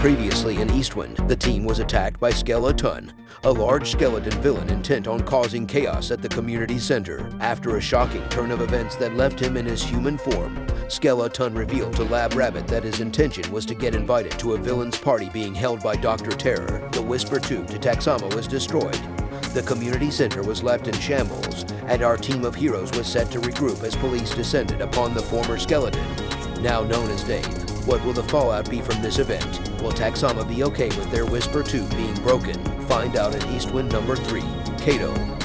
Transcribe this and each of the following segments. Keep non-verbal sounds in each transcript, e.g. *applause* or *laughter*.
Previously in Eastwind, the team was attacked by Skeleton, a large skeleton villain intent on causing chaos at the community center. After a shocking turn of events that left him in his human form, Skeleton revealed to Lab Rabbit that his intention was to get invited to a villain's party being held by Dr. Terror. The Whisper Tube to Taxama was destroyed. The community center was left in shambles, and our team of heroes was set to regroup as police descended upon the former skeleton, now known as Dave. What will the fallout be from this event? Will Taxama be okay with their Whisper Tube being broken? Find out in Eastwind number 3, Kato.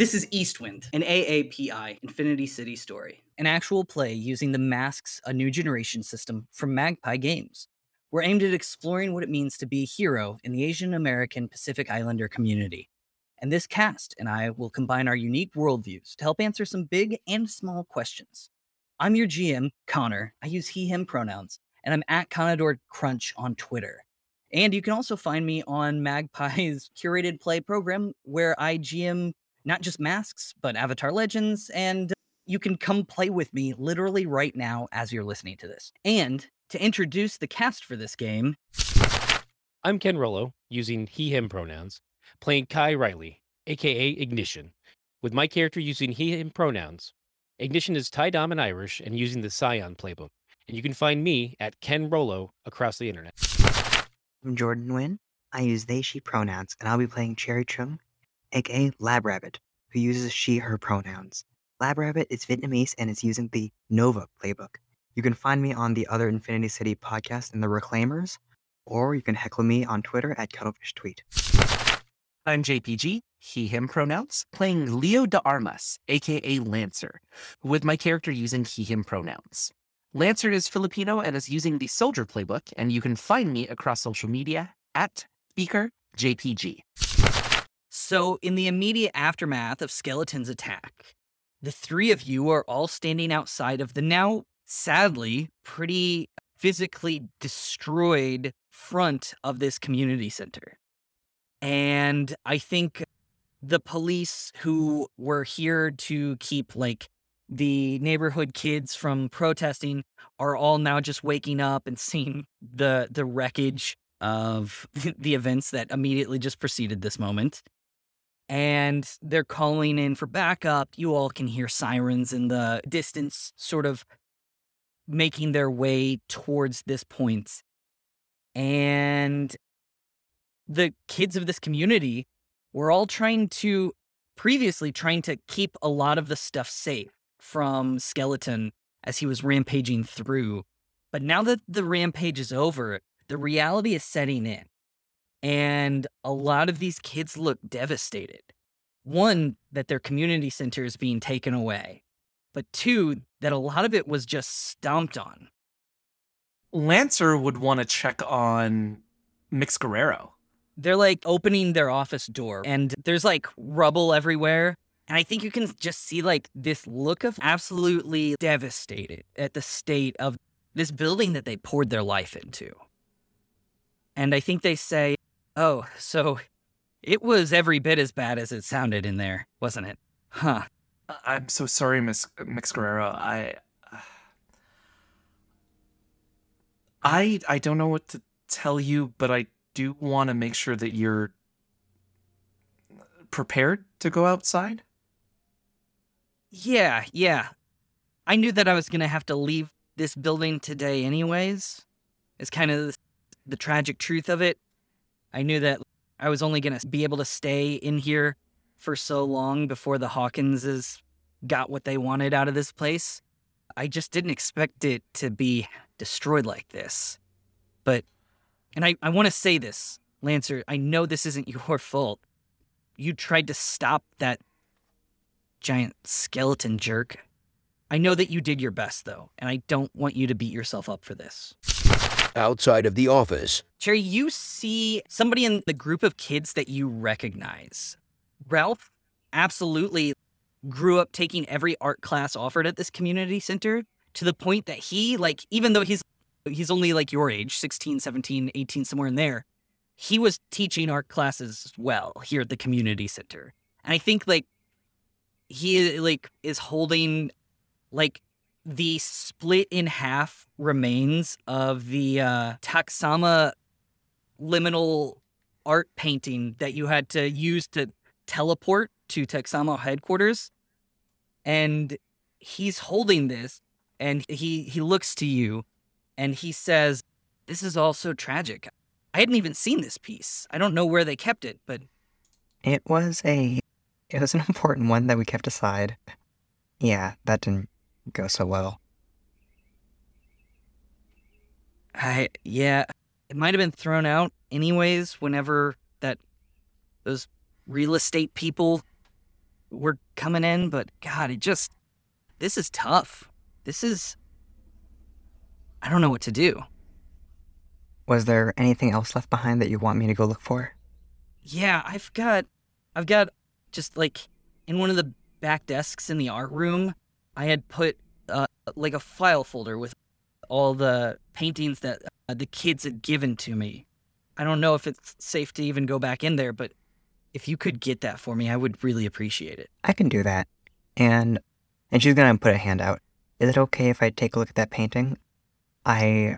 This is Eastwind, an AAPI Infinity City story, an actual play using the Masks A New Generation system from Magpie Games. We're aimed at exploring what it means to be a hero in the Asian American Pacific Islander community. And this cast and I will combine our unique worldviews to help answer some big and small questions. I'm your GM, Connor. I use he, him pronouns, and I'm at Conador Crunch on Twitter. And you can also find me on Magpie's *laughs* curated play program, where I GM not just masks, but Avatar Legends. And you can come play with me literally right now as you're listening to this. And to introduce the cast for this game, I'm Ken Rollo, using he, him pronouns, playing Kai Riley, aka Ignition. With my character using he, him pronouns, Ignition is Thai Dom and Irish and using the Scion playbook. And you can find me at Ken Rollo across the internet. I'm Jordan Nguyen. I use they, she pronouns, and I'll be playing Cherry Chung, aka Lab Rabbit, who uses she, her pronouns. Lab Rabbit is Vietnamese and is using the Nova playbook. You can find me on the other Infinity City podcast in the Reclaimers, or you can heckle me on Twitter at Cuttlefish Tweet. I'm JPG, he, him pronouns, playing Leo de Armas, aka Lancer, with my character using he, him pronouns. Lancer is Filipino and is using the Soldier playbook, and you can find me across social media at Speaker JPG. So, in the immediate aftermath of Skeleton's attack, the three of you are all standing outside of the now, sadly, pretty physically destroyed front of this community center. And I think the police who were here to keep like the neighborhood kids from protesting are all now just waking up and *laughs* seeing the the wreckage of *laughs* the events that immediately just preceded this moment and they're calling in for backup. You all can hear sirens in the distance, sort of making their way towards this point. And the kids of this community were all trying to, previously, trying to keep a lot of the stuff safe from Skeleton as he was rampaging through. But now that the rampage is over, the reality is setting in. And a lot of these kids look devastated. One, that their community center is being taken away, but two, that a lot of it was just stomped on. Lancer would want to check on Mix Guerrero. They're like opening their office door, and there's like rubble everywhere. And I think you can just see like this look of absolutely devastated at the state of this building that they poured their life into. And I think they say, Oh, so it was every bit as bad as it sounded in there, wasn't it? Huh. Uh, I'm so sorry, Miss Mix Guerrero. I, uh, I, I don't know what to tell you, but I do want to make sure that you're prepared to go outside. Yeah, yeah. I knew that I was gonna have to leave this building today, anyways. It's kind of the tragic truth of it. I knew that I was only going to be able to stay in here for so long before the Hawkinses got what they wanted out of this place. I just didn't expect it to be destroyed like this. But, and I, I want to say this, Lancer, I know this isn't *laughs* your fault. You tried to stop that giant skeleton jerk. I know that you did your best, though, and I don't want you to beat yourself up for this. Outside of the office, Cherry, you see somebody in the group of kids that you recognize. Ralph, absolutely. grew up taking every art class offered at this community center to the point that he like even though he's he's only like your age 16 17 18 somewhere in there he was teaching art classes as well here at the community center and i think like he like is holding like the split in half remains of the uh taxama liminal art painting that you had to use to teleport to Taxama headquarters. And he's holding this and he he looks to you and he says, This is all so tragic. I hadn't even seen this piece. I don't know where they kept it, but It was a it was an *laughs* important one that we kept aside. Yeah, that didn't go so well. I yeah, it might have been thrown out anyways whenever that those real estate people were coming in, but God, it just this is tough. This is I don't know what to do. Was there anything else left behind that you want me to go look for? Yeah, I've got I've got just like in one of the back desks in the art room, I had put uh, like a file folder with all the paintings that uh, the kids had given to me. I don't know if it's safe to even go back in there, but if you could get that for me, I would really appreciate it. I can do that. And and she's gonna put a hand out. Is it okay if I take a look at that painting? I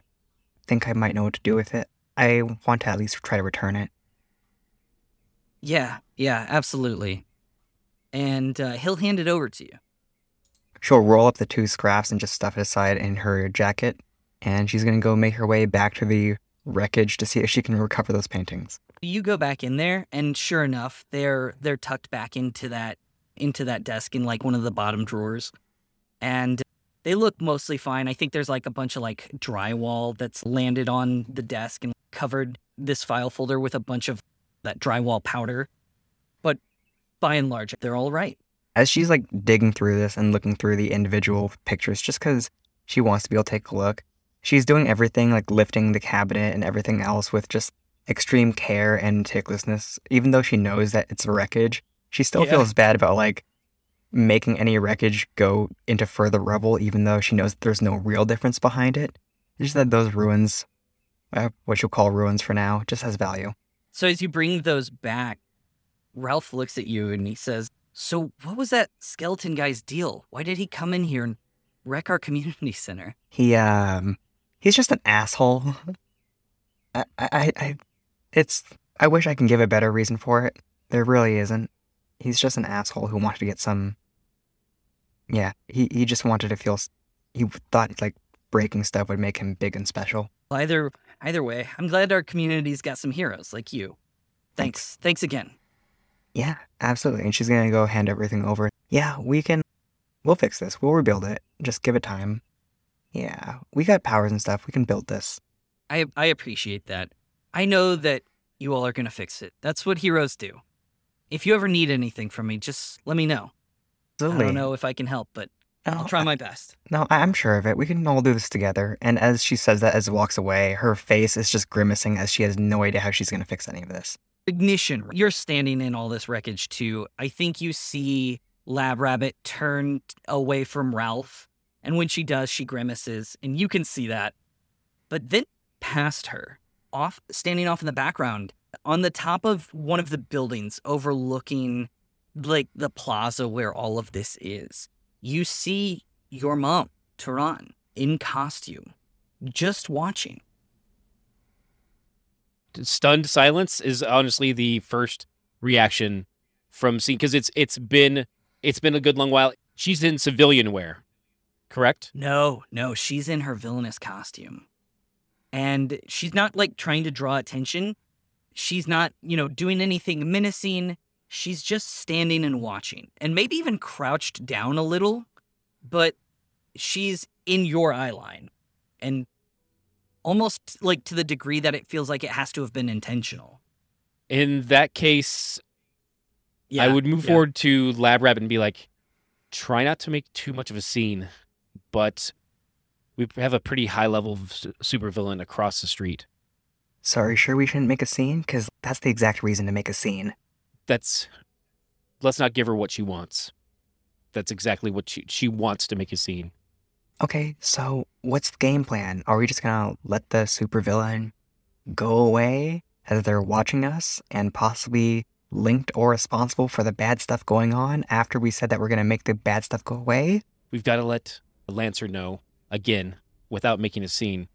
think I might know what to do with it. I want to at least try to return it. Yeah, yeah, absolutely. And uh, he'll hand it over to you. She'll roll up the two scraps and just stuff it aside in her jacket, and she's gonna go make her way back to the wreckage to see if she can recover those paintings. You go back in there, and sure enough, they're they're tucked back into that into that desk in like one of the bottom drawers, and they look mostly fine. I think there's like a bunch of like drywall that's landed on the desk and covered this file folder with a bunch of that drywall powder, but by and large, they're all right. As she's like digging through this and looking through the individual pictures, just because she wants to be able to take a look, she's doing everything like lifting the cabinet and everything else with just extreme care and meticulousness. Even though she knows that it's wreckage, she still Yeah. feels bad about like making any wreckage go into further rubble, even though she knows there's no real difference behind it. It's just that those ruins, uh, what you'll call ruins for now, just has value. So as you bring those back, Ralph looks at you and he says, "So what was that skeleton guy's deal? Why did he come in here and wreck our *laughs* community center?" He um he's just an asshole. I I I it's I wish I can give a better reason for it. There really isn't. He's just an asshole who wanted to get some Yeah, he he just wanted to feel he thought like breaking stuff would make him big and special. Well, either either way, I'm glad our community's got some heroes like you. Thanks. Thanks again. Yeah, absolutely. And she's gonna go hand everything over. Yeah, we can we'll fix this. We'll rebuild it. Just give it time. Yeah, we got powers and stuff. We can build this. I I appreciate that. I know that you all are going to fix it. That's what heroes do. If you ever need anything from me, just let me know. I don't know if I can help, but I'll try my best. No, I'm sure of it. We can all do this together. And as she says that, as walks away, her face is just grimacing as she has no idea how she's going to fix any of this. ignition. You're standing in all this wreckage too. I think you see Lab Rabbit turn away from Ralph. And when she does, she grimaces, and you can see that. But then past her, off standing off in the background, on the top of one of the buildings overlooking like the plaza where all of this is, you see your mom, Tehran, in costume, just watching. stunned silence is honestly the first reaction from seeing because it's it's been it's been a good long while. She's in civilian wear, correct? No, no, she's in her villainous costume. And she's not like trying to draw attention. She's not, you know, doing anything menacing. She's just standing and watching and maybe even crouched down a little, but she's in your eye line and almost like to the degree that it feels like it has to have been intentional. In that case, yeah, I would move yeah. forward to Lab Rabbit and be like, try not to make too much of a scene, but we have a pretty high level of su- supervillain across the street. Sorry, sure we shouldn't make a scene? Because that's the exact reason to make a scene. That's let's not give her what she wants. that's exactly what she she wants to make a scene. Okay, so what's the game plan? Are we just gonna let the supervillain go away as they're watching us and possibly linked or responsible for the bad stuff going on after we said that we're gonna make the bad stuff go away? We've got to let Lancer know again without making a scene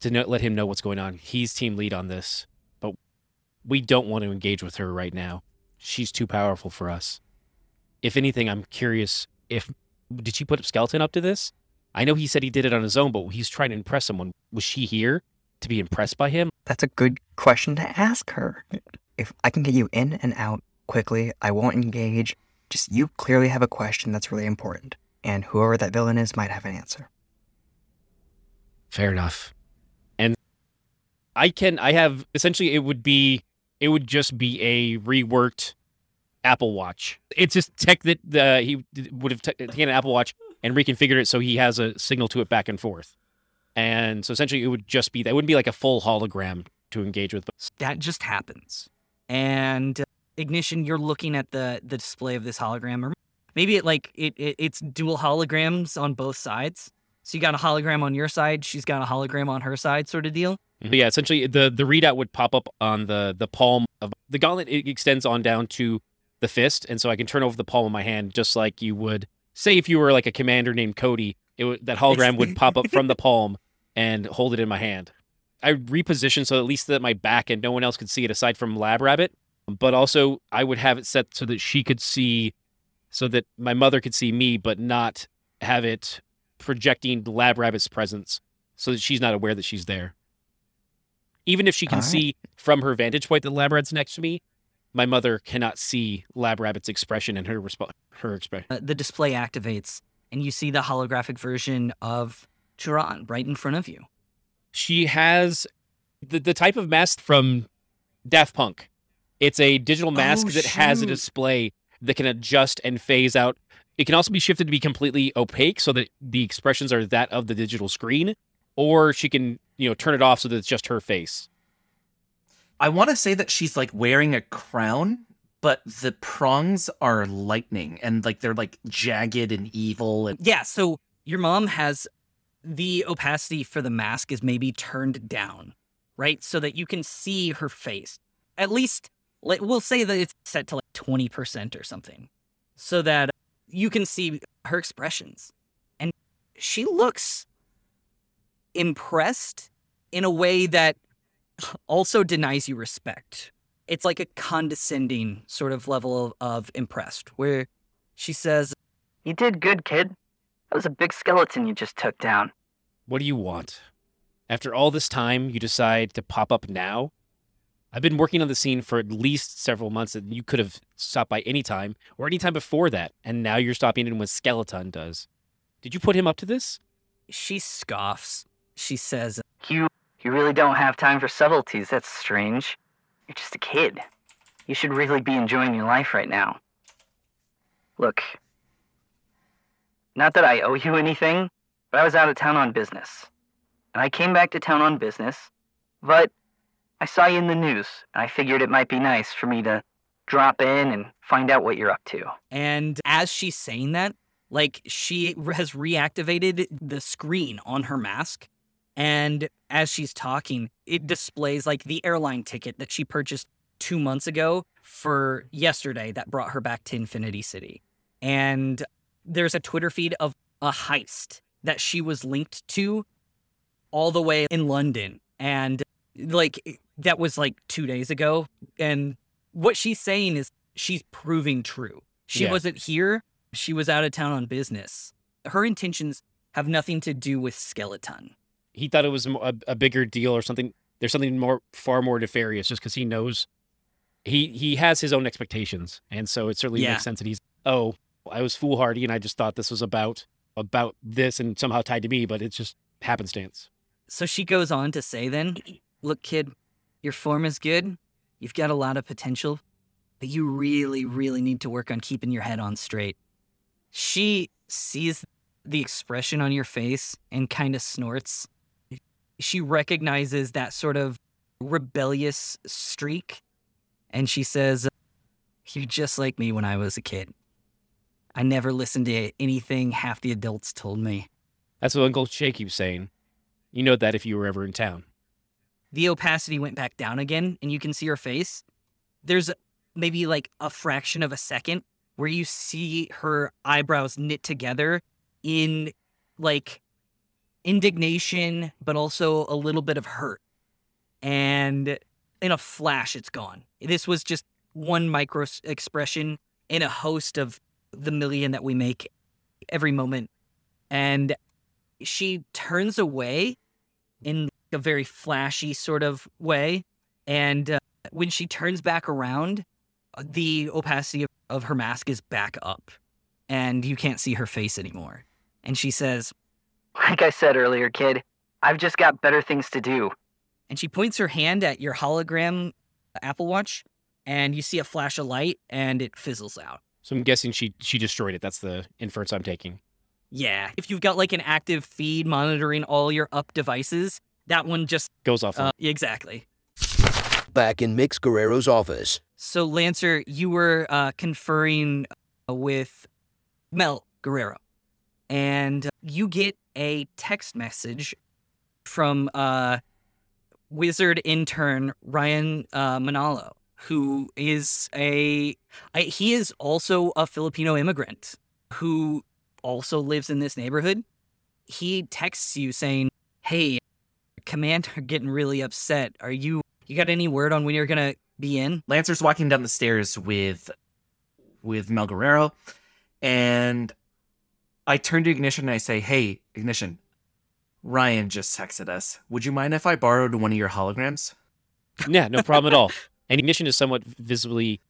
to know, let him know what's going on. He's team lead on this, we don't want to engage with her right now. She's too powerful for us. If anything, I'm curious if did she put a Skeleton up to this? I know he said he did it on his own, but he's trying to impress someone. Was she here to be impressed by him? That's a good question to ask her. If I can get you in and out quickly, I won't engage. Just you clearly have a question that's really important, and whoever that villain is might have an answer. Fair enough. And I can I have essentially it would be it would just be a reworked Apple Watch. It's just tech that uh, he would have taken an Apple Watch and reconfigured it so he has a signal to it back and forth. And so essentially, it would just be that wouldn't be like a full hologram to engage with. But that just happens. And uh, ignition, you're looking at the the display of this hologram, or maybe it like it, it it's dual holograms on both sides. So you got a hologram on your side, she's got a hologram on her side, sort of deal. But yeah, essentially the the readout would pop up on the the palm of the gauntlet. It extends on down to the fist, and so I can turn over the palm of my hand just like you would say if you were like a commander named Cody. It would, that hologram would pop up from the *laughs* palm and hold it in my hand. I reposition so at least that my back and no one else could see it aside from Lab Rabbit. But also, I would have it set so that she could see, so that my mother could see me, but not have it projecting Lab Rabbit's presence, so that she's not aware that she's there. Even if she can right. see from her vantage point that Lab Rabbit's next to me, my mother cannot see Lab Rabbit's expression and her resp- her expression. Uh, the display activates, and you see the holographic version of Chiron right in front of you. she has the, the type of mask from Daft Punk. It's a digital mask Oh, that has a display that can adjust and phase out. It can also be shifted to be completely opaque so that the expressions are that of the digital screen, or she can, you know, turn it off so that it's just her face. I want to say that she's like wearing a crown, but the prongs are lightning and like they're like jagged and evil and Yeah, so your mom has the opacity for the mask is maybe turned down, right? So that you can see her face. At least, like, we'll say that it's set to like 20% or something, so that you can see her expressions. And she looks impressed in a way that also denies you respect. It's like a condescending sort of level of, of impressed, where she says, You did good, kid. That was a big skeleton you just took down. What do you want? After all this time, you decide to pop up now? I've been working on the scene for at least several months, and you could have stopped by any time or any time before that, and now you're stopping in when Skeleton does. Did you put him up to this? She scoffs. She says, You you really don't have time for subtleties. That's strange. You're just a kid. You should really be enjoying your life right now. Look, not that I owe you anything, but I was out of town on business. And I came back to town on business, but I saw you in the news, I figured it might be nice for me to drop in and find out what you're up to. And as she's saying that, like she has reactivated the screen on her mask. And as she's talking, it displays like the airline ticket that she purchased two months ago for yesterday that brought her back to Infinity City. And there's a Twitter feed of a heist that she was linked to all the way in London. And like eh, that was like two days ago. And what she's saying is she's proving true. She Yeah. wasn't here, she was out of town on business. Her intentions have nothing to do with Skeleton. He thought it was a, a bigger deal or something. There's something more, far more nefarious, just because he knows he he has his own expectations, and so it certainly Yeah. makes sense that he's. Oh, I was foolhardy, and I just thought this was about about this and somehow tied to me, but it's just happenstance. So she goes on to say then, *clears throat* look, kid, your form is good. You've got a lot of potential, but you really, really need to work on keeping your head on straight. She sees the expression on your face and kind of snorts. She recognizes that sort of rebellious streak and she says, You're just like me when I was a kid. I never listened to anything half the adults told me. That's what Uncle Shaky keeps saying. You know that if you were ever in town. The opacity went back down again, and you can see her face. There's maybe like a fraction of a second where you see her eyebrows knit together in like indignation, but also a little bit of hurt. And in a flash, it's gone. This was just one micro expression in a host of the million that we make every moment. And she turns away in a very flashy sort of way. And uh, when she turns back around, uh, the opacity of, of her mask is back up and you can't see her face anymore. And she says, Like I said earlier, kid, I've just got better things to do. and she points her hand at your hologram Apple Watch, and you see a flash of light and it fizzles out. So I'm guessing she she destroyed it. That's the inference I'm taking. Yeah, if you've got like an active feed monitoring all your up devices, that one just Goes off. uh, exactly. Back in Mix Guerrero's office, So Lancer, you were uh, conferring uh, with Mel Guerrero, and you get a text message from uh, wizard intern Ryan uh, Manalo, who is a I, he is also a Filipino immigrant who also lives in this neighborhood. He texts you saying, "Hey, Commander, getting really upset. Are you you got any word on when you're gonna be in?" Lancer's walking down the stairs with with Mel Guerrero, and I turn to Ignition and I say, "Hey, Ignition, Ryan just texted us. Would you mind if I borrowed one of your holograms?" Yeah, no problem at all. *laughs* And ignition is somewhat visibly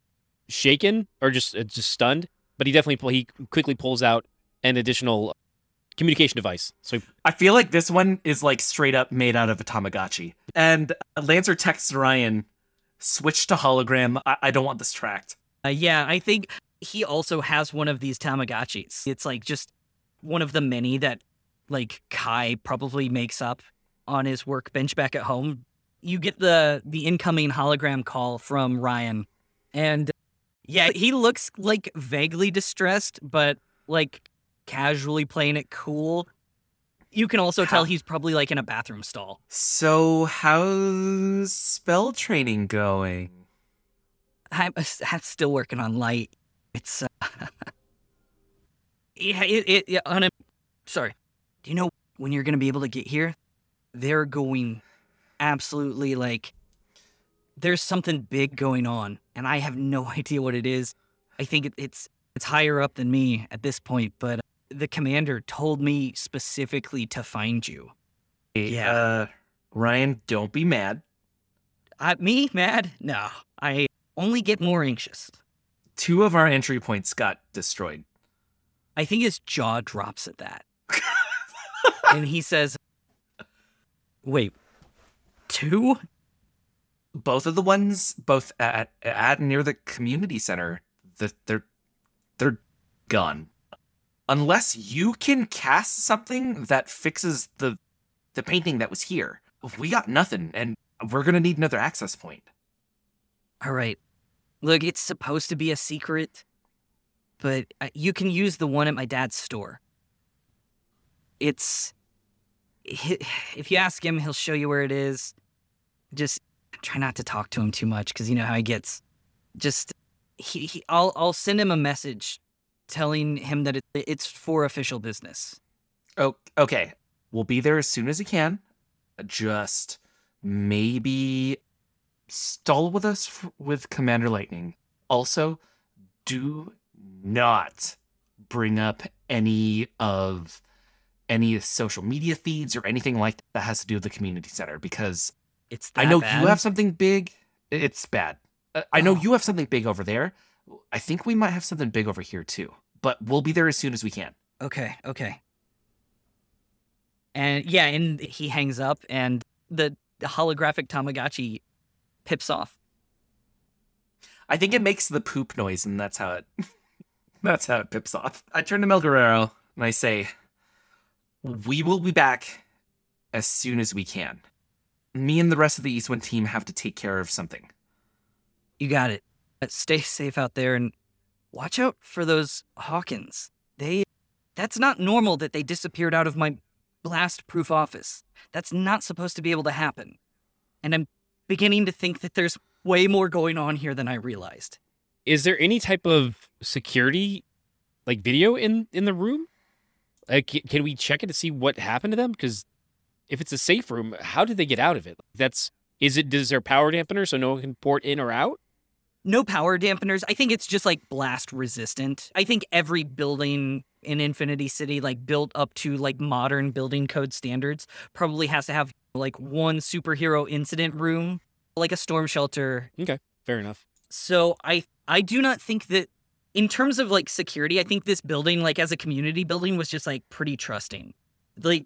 shaken or just uh, just stunned, but he definitely pull, he quickly pulls out an additional communication device. So I feel like this one is like straight up made out of a Tamagotchi. And Lancer texts Ryan, "Switch to hologram. I, I don't want this tracked." Uh, yeah, I think he also has one of these Tamagotchis. It's like just one of the many that like Kai probably makes up on his workbench back at home. You get the the incoming hologram call from Ryan, and yeah, he looks like vaguely distressed, but like casually playing it cool. You can also tell he's probably like in a bathroom stall. So, how's spell training going? I'm, I'm still working on light. It's uh, *laughs* yeah, it, it, yeah, on a, sorry. Do you know when you're gonna be able to get here? They're going absolutely like there's something big going on, and I have no *laughs* idea what it is. I think it, it's it's higher up than me at this point, but the commander told me specifically to find you. Yeah. Uh, Ryan, don't be mad. Uh, me mad? No, I only get more anxious. Two of our entry points got destroyed. I think his jaw drops at that. *laughs* and he says, Wait, two? both of the ones both at at near the community center the, they're they're gone unless you can cast something that fixes the the painting that was here we got nothing and we're gonna need another access point All right. Look, it's supposed to be a secret, but uh, you can use the one at my dad's store. It's. *sighs* If you ask him, he'll show you where it is. Just try not to talk to him too much because you know how he gets. Just. He, he, I'll, I'll send him a message telling him that it, it's for official business. oh okay we'll be there as soon as we can just maybe stall with us f- with commander lightning also do not bring up any of any social media feeds or anything like that, that has to do with the community center because It's I know bad? you have something big. It's bad. Uh, I know Oh. you have something big over there. I think we might have something big over here too. But we'll be there as soon as we can. Okay, okay. And yeah, and he hangs up, and the holographic Tamagotchi pips off. I think it makes the poop noise, and that's how it. *laughs* that's how it pips off. I turn to Mel Guerrero and I say, "We will be back as soon as we can. Me and the rest of the Eastwind team have to take care of something. You got it. Stay *laughs* safe out there, and watch out for those Hawkins. They that's not normal that they disappeared out of my blast proof office. That's not supposed to be able to happen. And I'm beginning to think that there's way more going on here than I realized. Is there any type of security, like video in in the room? Like, can we check it to see what happened to them? Because if it's a safe room, how did they get out of it? That's is it? Is there power dampener so no one can port in or out? No power dampeners. I think it's just like blast resistant. I think every building in Infinity City, like built up to like modern building code standards, probably has to have like one superhero incident room, like a storm shelter. Okay, fair enough. So I I do not think that in terms of like security, I think this building, like as a community building, was just like pretty trusting. Like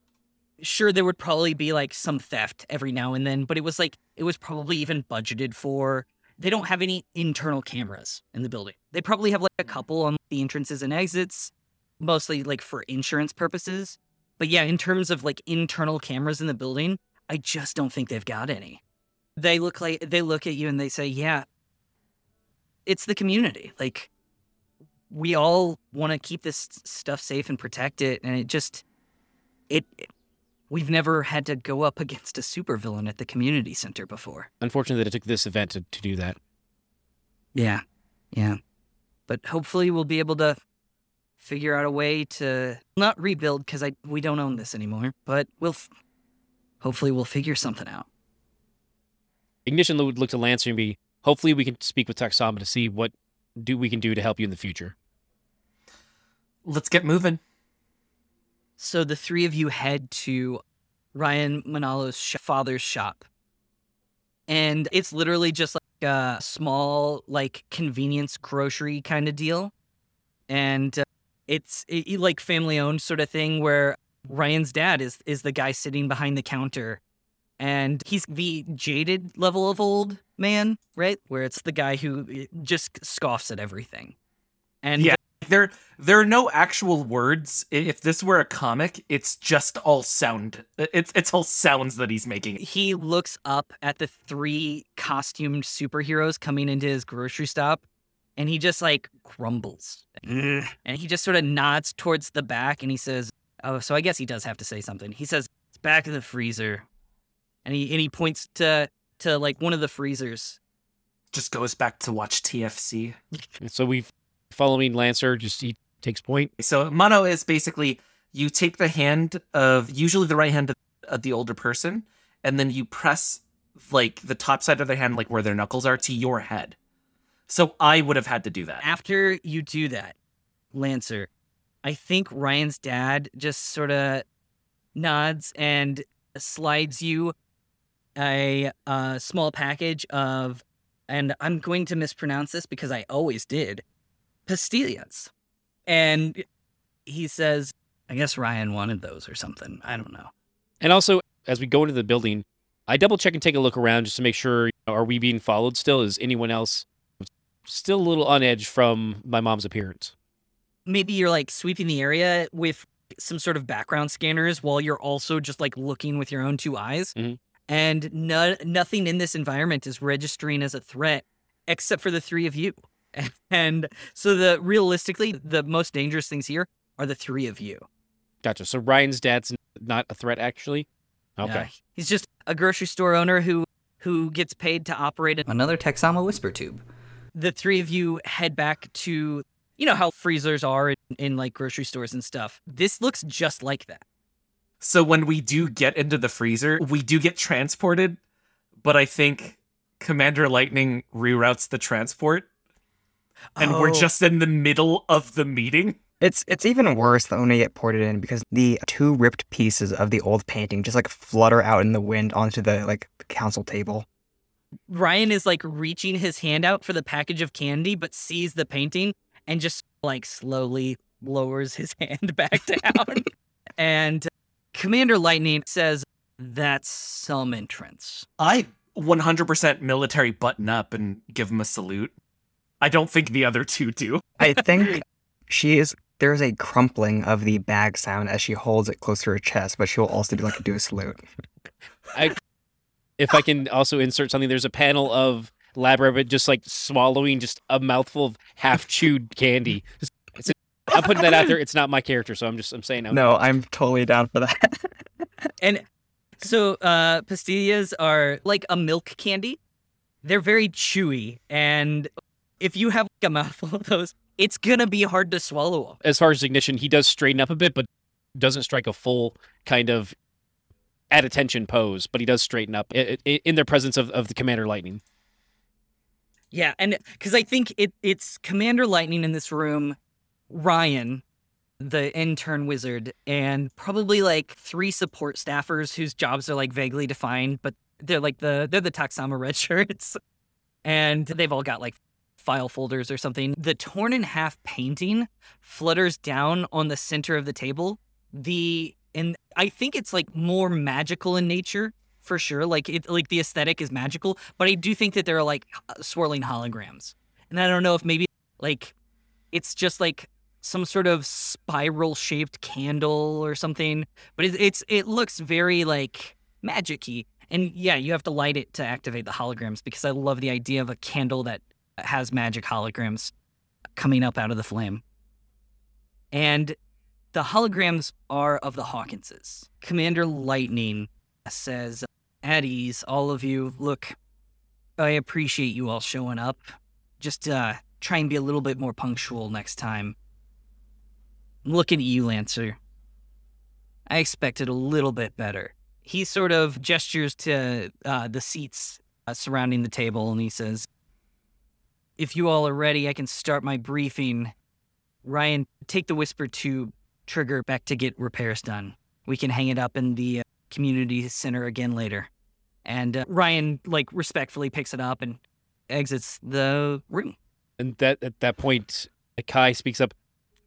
sure there would probably be like some theft every now and then, but it was like it was probably even budgeted for. They don't have any internal cameras in the building. They probably have like a mm. couple on the entrances and exits, mostly like for insurance purposes. But yeah, in terms of like internal cameras in the building, I just don't think they've got any. They look like they look at you and they say, "Yeah, it's the community. Like we all want to keep this stuff safe and protect it, and it just it, it we've never had to go up against a supervillain at the community center before. Unfortunately, that it took this event to, to do that. Yeah, yeah. But hopefully, we'll be able to figure out a way to not rebuild because I we don't own this anymore. But we'll f- hopefully we'll figure something out. Ignition would look to Lancer and be, hopefully we can speak with Taxama to see what do we can do to help you in the future. Let's get moving. So the three of you head to Ryan Manalo's sh- father's shop. And it's literally just like a small, like convenience grocery kind of deal. And uh, it's it, like family owned sort of thing where Ryan's dad is is the guy sitting behind the counter. And he's the jaded level of old man, right? Where it's the guy who eh, just scoffs at everything. And Yeah. There there are no actual words. If this were a comic, it's just all sound. It's it's all sounds that he's making. he looks up at the three costumed superheroes coming into his grocery stop and he just like grumbles and he just sort of nods towards the back and he says oh so i guess he does have to say something he says it's back in the freezer and he and he points to to like one of the freezers Just goes back to watch TFC. So we, following Lancer, just he takes point. So mano is basically you take the hand of usually the right hand of, of the older person, and then you press like the top side of their hand, like where their knuckles are, to your head. So I would have had to do that. after you do that lancer i think ryan's dad just sort of nods and slides you a, uh small package of and i'm going to mispronounce this because i always did pastillas and he says i guess ryan wanted those or something i don't know And also, as we go into the building, I double check and take a look around just to make sure you know, are we being followed still? Is anyone else still a little on edge from my mom's appearance? maybe you're like sweeping the area with some sort of background scanners while you're also just like looking with your own two eyes. Mhm. And no, nothing in this environment is registering as a threat except for the three of you. *laughs* And so the realistically, the most dangerous things here are the three of you. Gotcha. So Ryan's dad's not a threat, actually. Okay. He's just a grocery store owner who who gets paid to operate another Taxama whisper tube. The three of you head back to you know how freezers are in, in like grocery stores and stuff. This looks just like that. So when we do get into the freezer, we do get transported, but I think Commander Lightning reroutes the transport, and we're Oh. just in the middle of the meeting. It's it's even worse than when they get ported in because the two ripped pieces of the old painting just like flutter out in the wind onto the like council table. Ryan is like reaching his hand out for the package of candy, but sees the painting and just like slowly lowers his *laughs* hand back down. *laughs* and Commander Lightning says, That's some entrance. I 100% military button up and give him a salute. I don't think the other two do. I *laughs* think she is there's a crumpling of the bag sound as she holds it close to her chest, but she'll also do like do a salute. If I can also insert something, there's a panel of lab rabbit just like swallowing just a mouthful of half chewed candy. Just- it's I'm putting that out there. It's not my character, so I'm just I'm saying. No, I'm totally down for that. *laughs* And so uh pastillas are like a milk candy. They're very chewy and if you have like, a mouthful of those, it's gonna be hard to swallow. As far as ignition, he does straighten up a bit, but doesn't strike a full kind of at attention pose. But he does straighten up in the presence of, of the Commander Lightning. Yeah, and because I think it it's Commander Lightning in this room, Ryan, the intern wizard, and probably like three support staffers whose jobs are like vaguely defined, but they're like the they're the Taxama red *laughs* shirts, and they've all got like file folders or something. The torn in half painting flutters down on the center of the table. The and I think it's like more magical in nature for sure. Like it, like the aesthetic is magical, but I do think that there are like uh, swirling holograms, and I don't know if maybe like it's just like some sort of spiral shaped candle or something, but it, it's it looks very like magicy. And yeah, you have to light it to activate the holograms because I love the idea of a candle that has magic holograms coming up out of the flame. And the holograms are of the Hawkinses. Commander Lightning says, At ease, all of you. Look, I appreciate you all showing up. Just uh, try and be a little bit more punctual next time. I'm looking at you, Lancer. I expected a little bit better. He sort of gestures to uh, the seats uh, surrounding the table and he says, If you all are ready, I can start my briefing. Ryan, take the Whisper Tube trigger back to get repairs done. We can hang it up in the uh, community center again later. And uh, Ryan, like, respectfully picks it up and exits the room. And that at that point, Kai speaks up.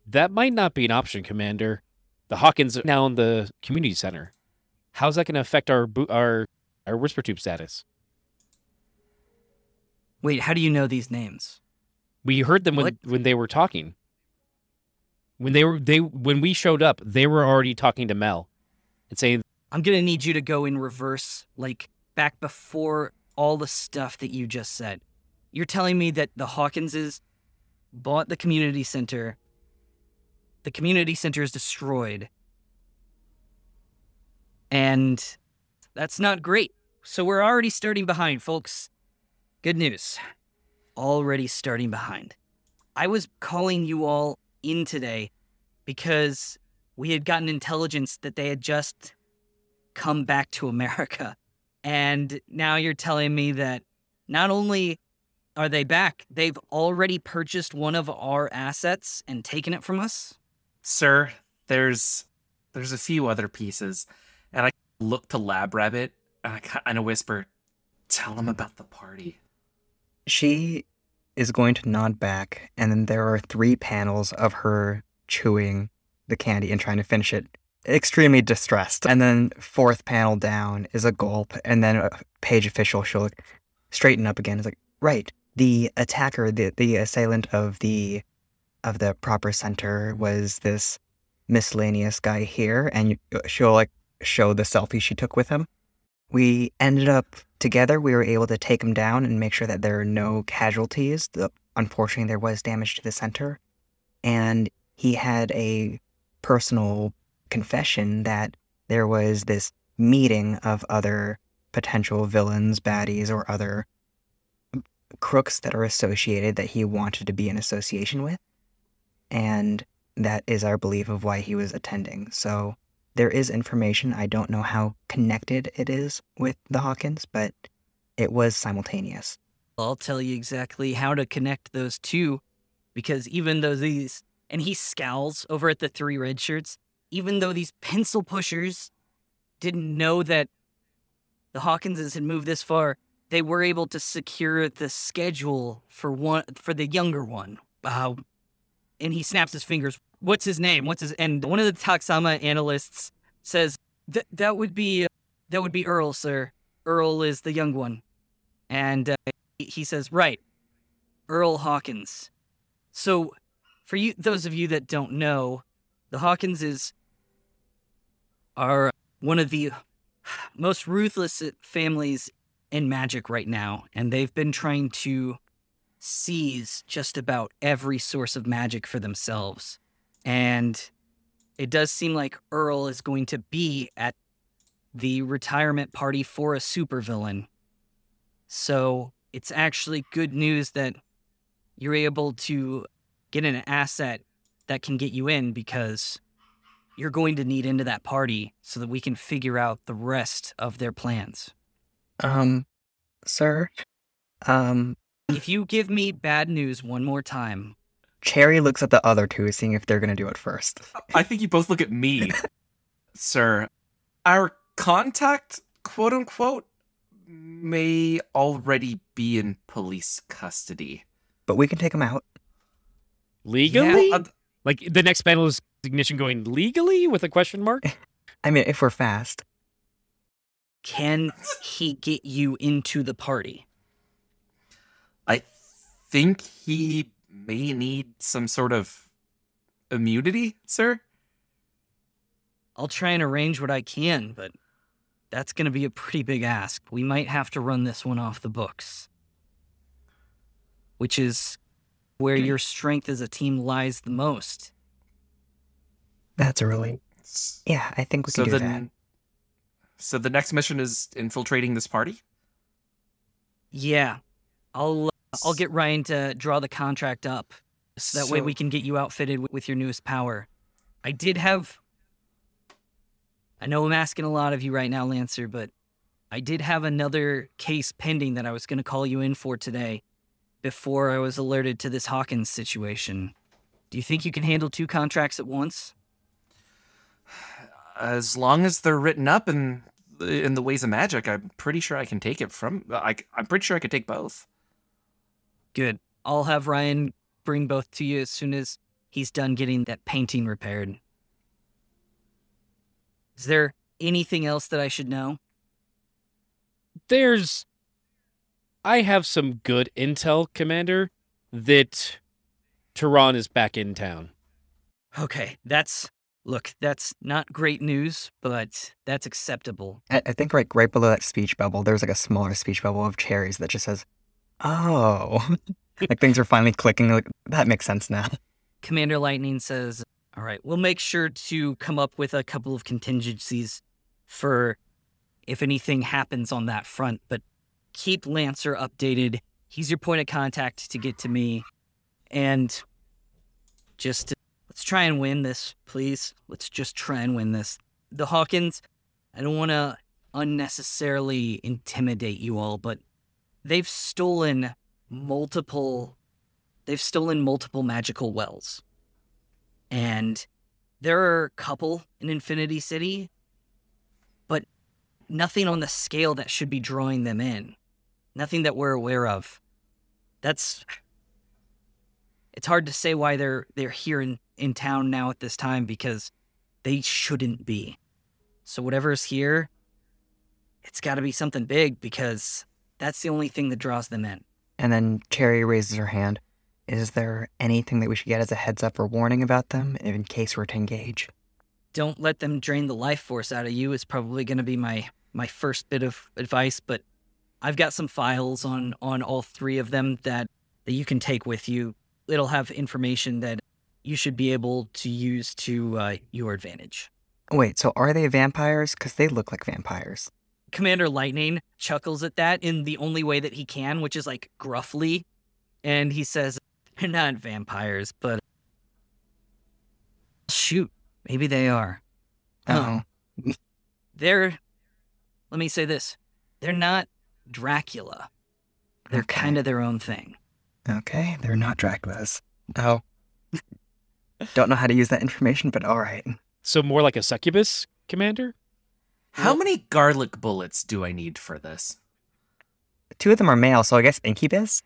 That might not be an option, Commander. The Hawkins are now in the community center. How's that going to affect our our our whisper tube status? Wait, how do you know these names? We heard them when What? when they were talking. When they were they when we showed up, they were already talking to Mel and saying, I'm gonna need you to go in reverse, like back before all the stuff that you just said. You're telling me that the Hawkinses bought the community center. The community center is destroyed. And that's not great. So we're already starting behind, folks. Good news. Already starting behind. I was calling you all in today because we had gotten intelligence that they had just come back to America. And now you're telling me that not only are they back, they've already purchased one of our assets and taken it from us? Sir, there's there's a few other pieces. And I look to Lab Rabbit and I kind of whisper, tell him about the party. She is going to nod back, and then there are three panels of her chewing the candy and trying to finish it, extremely distressed. And then fourth panel down is a gulp, and then a page official. She'll straighten up again. It's like right, the attacker, the the assailant of the of the proper center was this miscellaneous guy here, and she'll like show the selfie she took with him. We ended up together. We were able to take him down and make sure that there are no casualties. The, unfortunately, there was damage to the center, and he had a personal confession that there was this meeting of other potential villains, baddies, or other crooks that are associated that he wanted to be in association with. And that is our belief of why he was attending. So there is information. I don't know how connected it is with the Hawkins, but it was simultaneous. I'll tell you exactly how to connect those two because even though these, and he scowls over at the three red shirts, even though these pencil pushers didn't know that the Hawkinses had moved this far, they were able to secure the schedule for one for the younger one. Uh, and he snaps his fingers. What's his name? What's his? And one of the Taxama analysts says that that would be that would be Earl, sir. Earl is the young one, and uh, he- he says, right, Earl Hawkins. So, for you, those of you that don't know, the Hawkinses are one of the most ruthless families in magic right now, and they've been trying to seize just about every source of magic for themselves. And it does seem like Earl is going to be at the retirement party for a supervillain. So it's actually good news that you're able to get an asset that can get you in because you're going to need into that party so that we can figure out the rest of their plans. Um, sir, um, If you give me bad news one more time, Cherry looks at the other two, seeing if they're gonna do it first. I think you both look at me, *laughs* sir. Our contact, quote unquote, may already be in police custody. But we can take him out. Legally? Uh, Like the next panel is ignition going legally with a question mark? *laughs* I mean, if we're fast. can he get you into the party? I think he may need some sort of immunity, sir. I'll try and arrange what I can, but that's going to be a pretty big ask. We might have to run this one off the books. Which is where your strength as a team lies the most. That's a really yeah. I think we so can do then, so the next mission is infiltrating this party. Yeah. I'll I'll get Ryan to draw the contract up so that way we can get you outfitted with your newest power. I did have I know I'm asking a lot of you right now, Lancer, but I did have another case pending that I was going to call you in for today before I was alerted to this Hawkins situation. Do you think you can handle two contracts at once? *sighs* As long as they're written up in in the ways of magic, I'm pretty sure I can take it from. I, I'm pretty sure I could take both. Good. I'll have Ryan bring both to you as soon as he's done getting that painting repaired. Is there anything else that I should know? There's. I have some good intel, Commander, that Tehran is back in town. Okay, that's look, that's not great news, but that's acceptable. I, I think right right below that speech bubble, there's like a smaller speech bubble of Cherry's that just says, "Oh," *laughs* *laughs* like things are finally clicking. Like that makes sense now. *laughs* Commander Lightning says, "All right, we'll make sure to come up with a couple of contingencies for if anything happens on that front, but keep Lancer updated. He's your point of contact to get to me and just let's try and win this, please. Let's just try and win this. The Hawkins, I don't want to unnecessarily intimidate you all, but they've stolen multiple they've stolen multiple magical wells. And there are a couple in Infinity City, but nothing on the scale that should be drawing them in. Nothing that we're aware of. That's it's hard to say why they're they're here in, in town now at this time because they shouldn't be. So whatever's here, it's got to be something big because that's the only thing that draws them in. And then Cherry raises her hand. Is there anything that we should get as a heads up or warning about them in case we're to engage? don't let them drain the life force out of you is probably going to be my my first bit of advice but i've got some files on on all three of them that that you can take with you it'll have information that you should be able to use to uh, your advantage Wait, so are they vampires? Because they look like vampires. Commander lightning chuckles at that in the only way that he can which is like gruffly and he says they're not vampires but shoot maybe they are Huh. Oh, *laughs* they're let me say this they're not dracula they're Okay. kind of their own thing okay. They're not Draculas. Oh. *laughs* Don't know how to use that information, but all right. So more like a succubus, Commander? How Well- many garlic bullets do I need for this? Two of them are male, so I guess Incubus?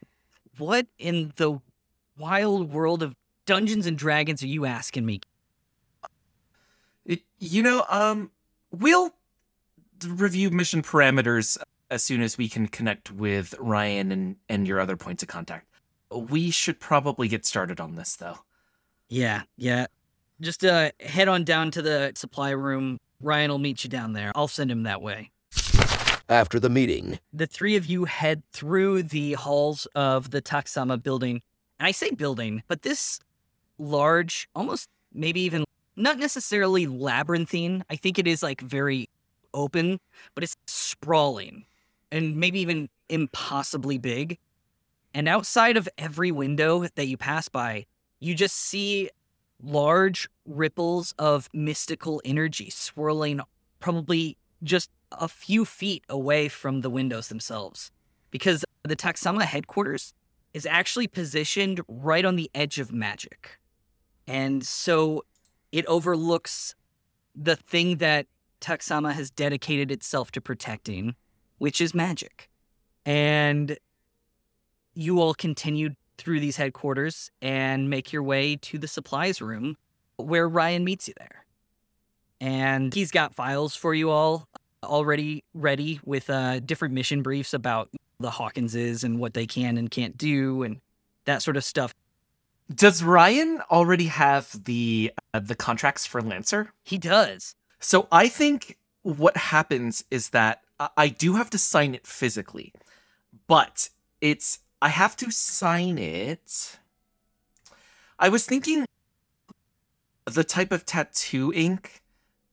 what in the wild world of dungeons and dragons are you asking me You know, um, we'll review mission parameters as soon as we can connect with Ryan and, and your other points of contact. We should probably get started on this, though. yeah yeah just uh head on down to the supply room ryan will meet you down there i'll send him that way After the meeting, the three of you head through the halls of the Taxama building. And I say building, but this large, almost maybe even not necessarily labyrinthine. I think it is like very open, but it's sprawling and maybe even impossibly big. And outside of every window that you pass by, you just see large ripples of mystical energy swirling probably just a few feet away from the windows themselves. Because the Taxama headquarters is actually positioned right on the edge of magic. And so it overlooks the thing that Taxama has dedicated itself to protecting, which is magic. And you all continue through these headquarters and make your way to the supplies room where Ryan meets you there. And he's got files for you all already ready with uh, different mission briefs about the Hawkinses and what they can and can't do and that sort of stuff. Does Ryan already have the uh, the contracts for Lancer? He does. So I think what happens is that I, I do have to sign it physically, but it's I have to sign it. I was thinking the type of tattoo ink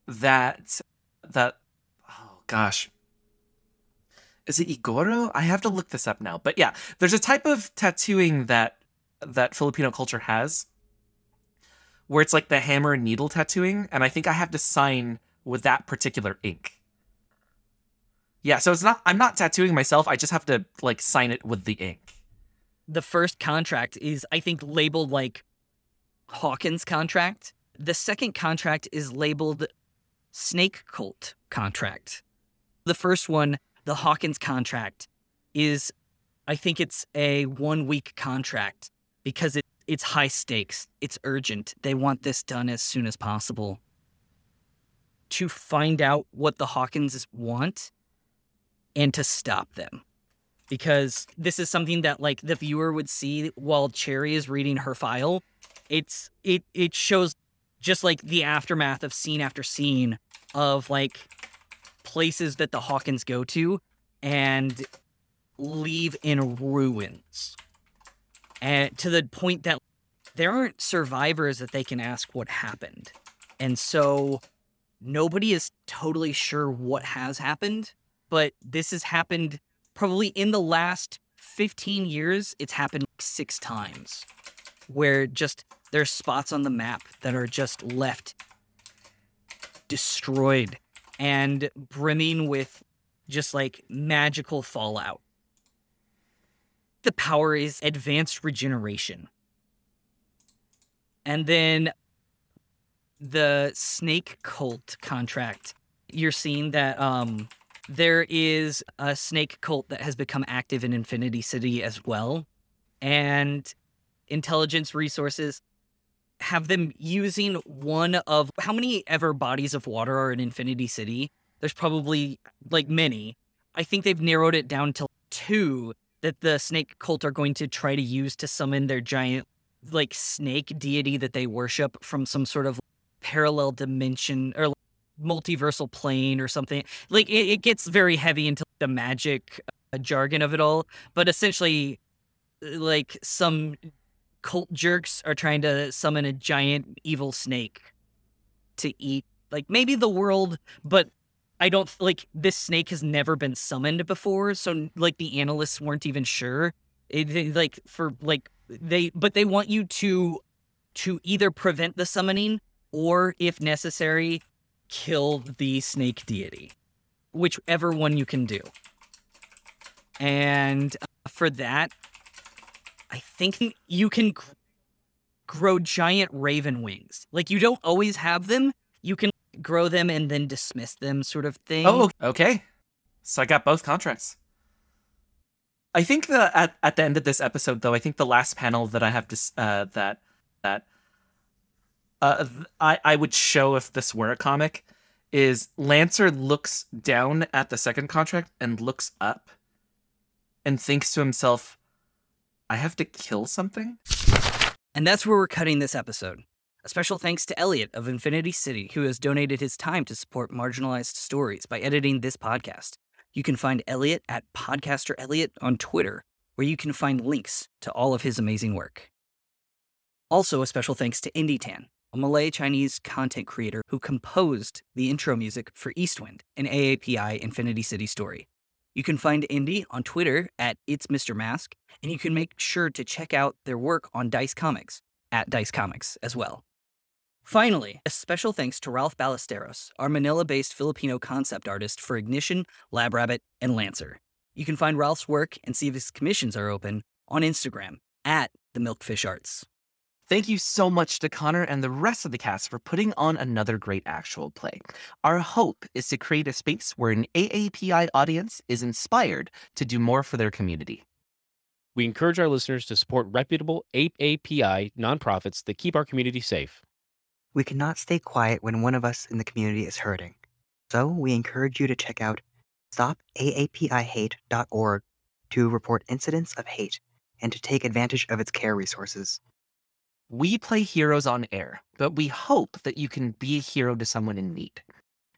that that oh gosh is it Igoro? I have to look this up now. But yeah, there's a type of tattooing that that Filipino culture has where it's like the hammer and needle tattooing, and I think I have to sign with that particular ink. Yeah, so it's not I'm not tattooing myself, I just have to like sign it with the ink. The first contract is I think labeled like Hawkins contract. The second contract is labeled Snake Cult contract. The first one, the Hawkins contract, is I think it's a one week contract because it, it's high stakes, it's urgent. They want this done as soon as possible. To find out what the Hawkins want and to stop them. Because this is something that like the viewer would see while Cherry is reading her file. It's it it shows just like the aftermath of scene after scene of like places that the Hawkins go to and leave in ruins. And to the point that there aren't survivors that they can ask what happened. And so nobody is totally sure what has happened, but this has happened probably in the last 15 years. It's happened six times where just there's spots on the map that are just left destroyed and brimming with just like magical fallout. The power is advanced regeneration. And then the snake cult contract. You're seeing that um there is a snake cult that has become active in Infinity City as well. And intelligence resources have them using one of how many ever bodies of water are in Infinity City? There's probably like many. I think they've narrowed it down to two that the snake cult are going to try to use to summon their giant like snake deity that they worship from some sort of parallel dimension or multiversal plane or something. Like it, it gets very heavy into the magic uh, jargon of it all, but essentially like some cult jerks are trying to summon a giant evil snake to eat like maybe the world but i don't like this snake has never been summoned before so like the analysts weren't even sure it, like for like they but they want you to to either prevent the summoning or if necessary kill the snake deity whichever one you can do and uh, for that I think you can grow giant raven wings. Like you don't always have them. You can grow them and then dismiss them, sort of thing. Oh, okay. So I got both contracts. I think that at, at the end of this episode, though, I think the last panel that I have to uh, that that uh, I I would show if this were a comic is Lancer looks down at the second contract and looks up and thinks to himself, I have to kill something? And that's where we're cutting this episode. A special thanks to Elliot of Infinity City, who has donated his time to support marginalized stories by editing this podcast. You can find Elliot at Podcaster Elliot on Twitter, where you can find links to all of his amazing work. Also, a special thanks to Indi Tan, a Malay Chinese content creator who composed the intro music for Eastwind, an AAPI Infinity City story. You can find Indi on Twitter at It's Mr. Mask, and you can make sure to check out their work on Dice Comics at Dice Comics as well. Finally, a special thanks to Ralph Ballesteros, our Manila based Filipino concept artist for Ignition, Lab Rabbit, and Lancer. You can find Ralph's work and see if his commissions are open on Instagram at the Milkfish Arts. Thank you so much to Connor and the rest of the cast for putting on another great actual play. Our hope is to create a space where an AAPI audience is inspired to do more for their community. We encourage our listeners to support reputable AAPI nonprofits that keep our community safe. We cannot stay quiet when one of us in the community is hurting. So we encourage you to check out stopaapihate.org to report incidents of hate and to take advantage of its care resources. We play heroes on air, but we hope that you can be a hero to someone in need.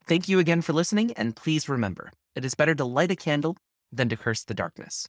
Thank you again for listening, and please remember it is better to light a candle than to curse the darkness.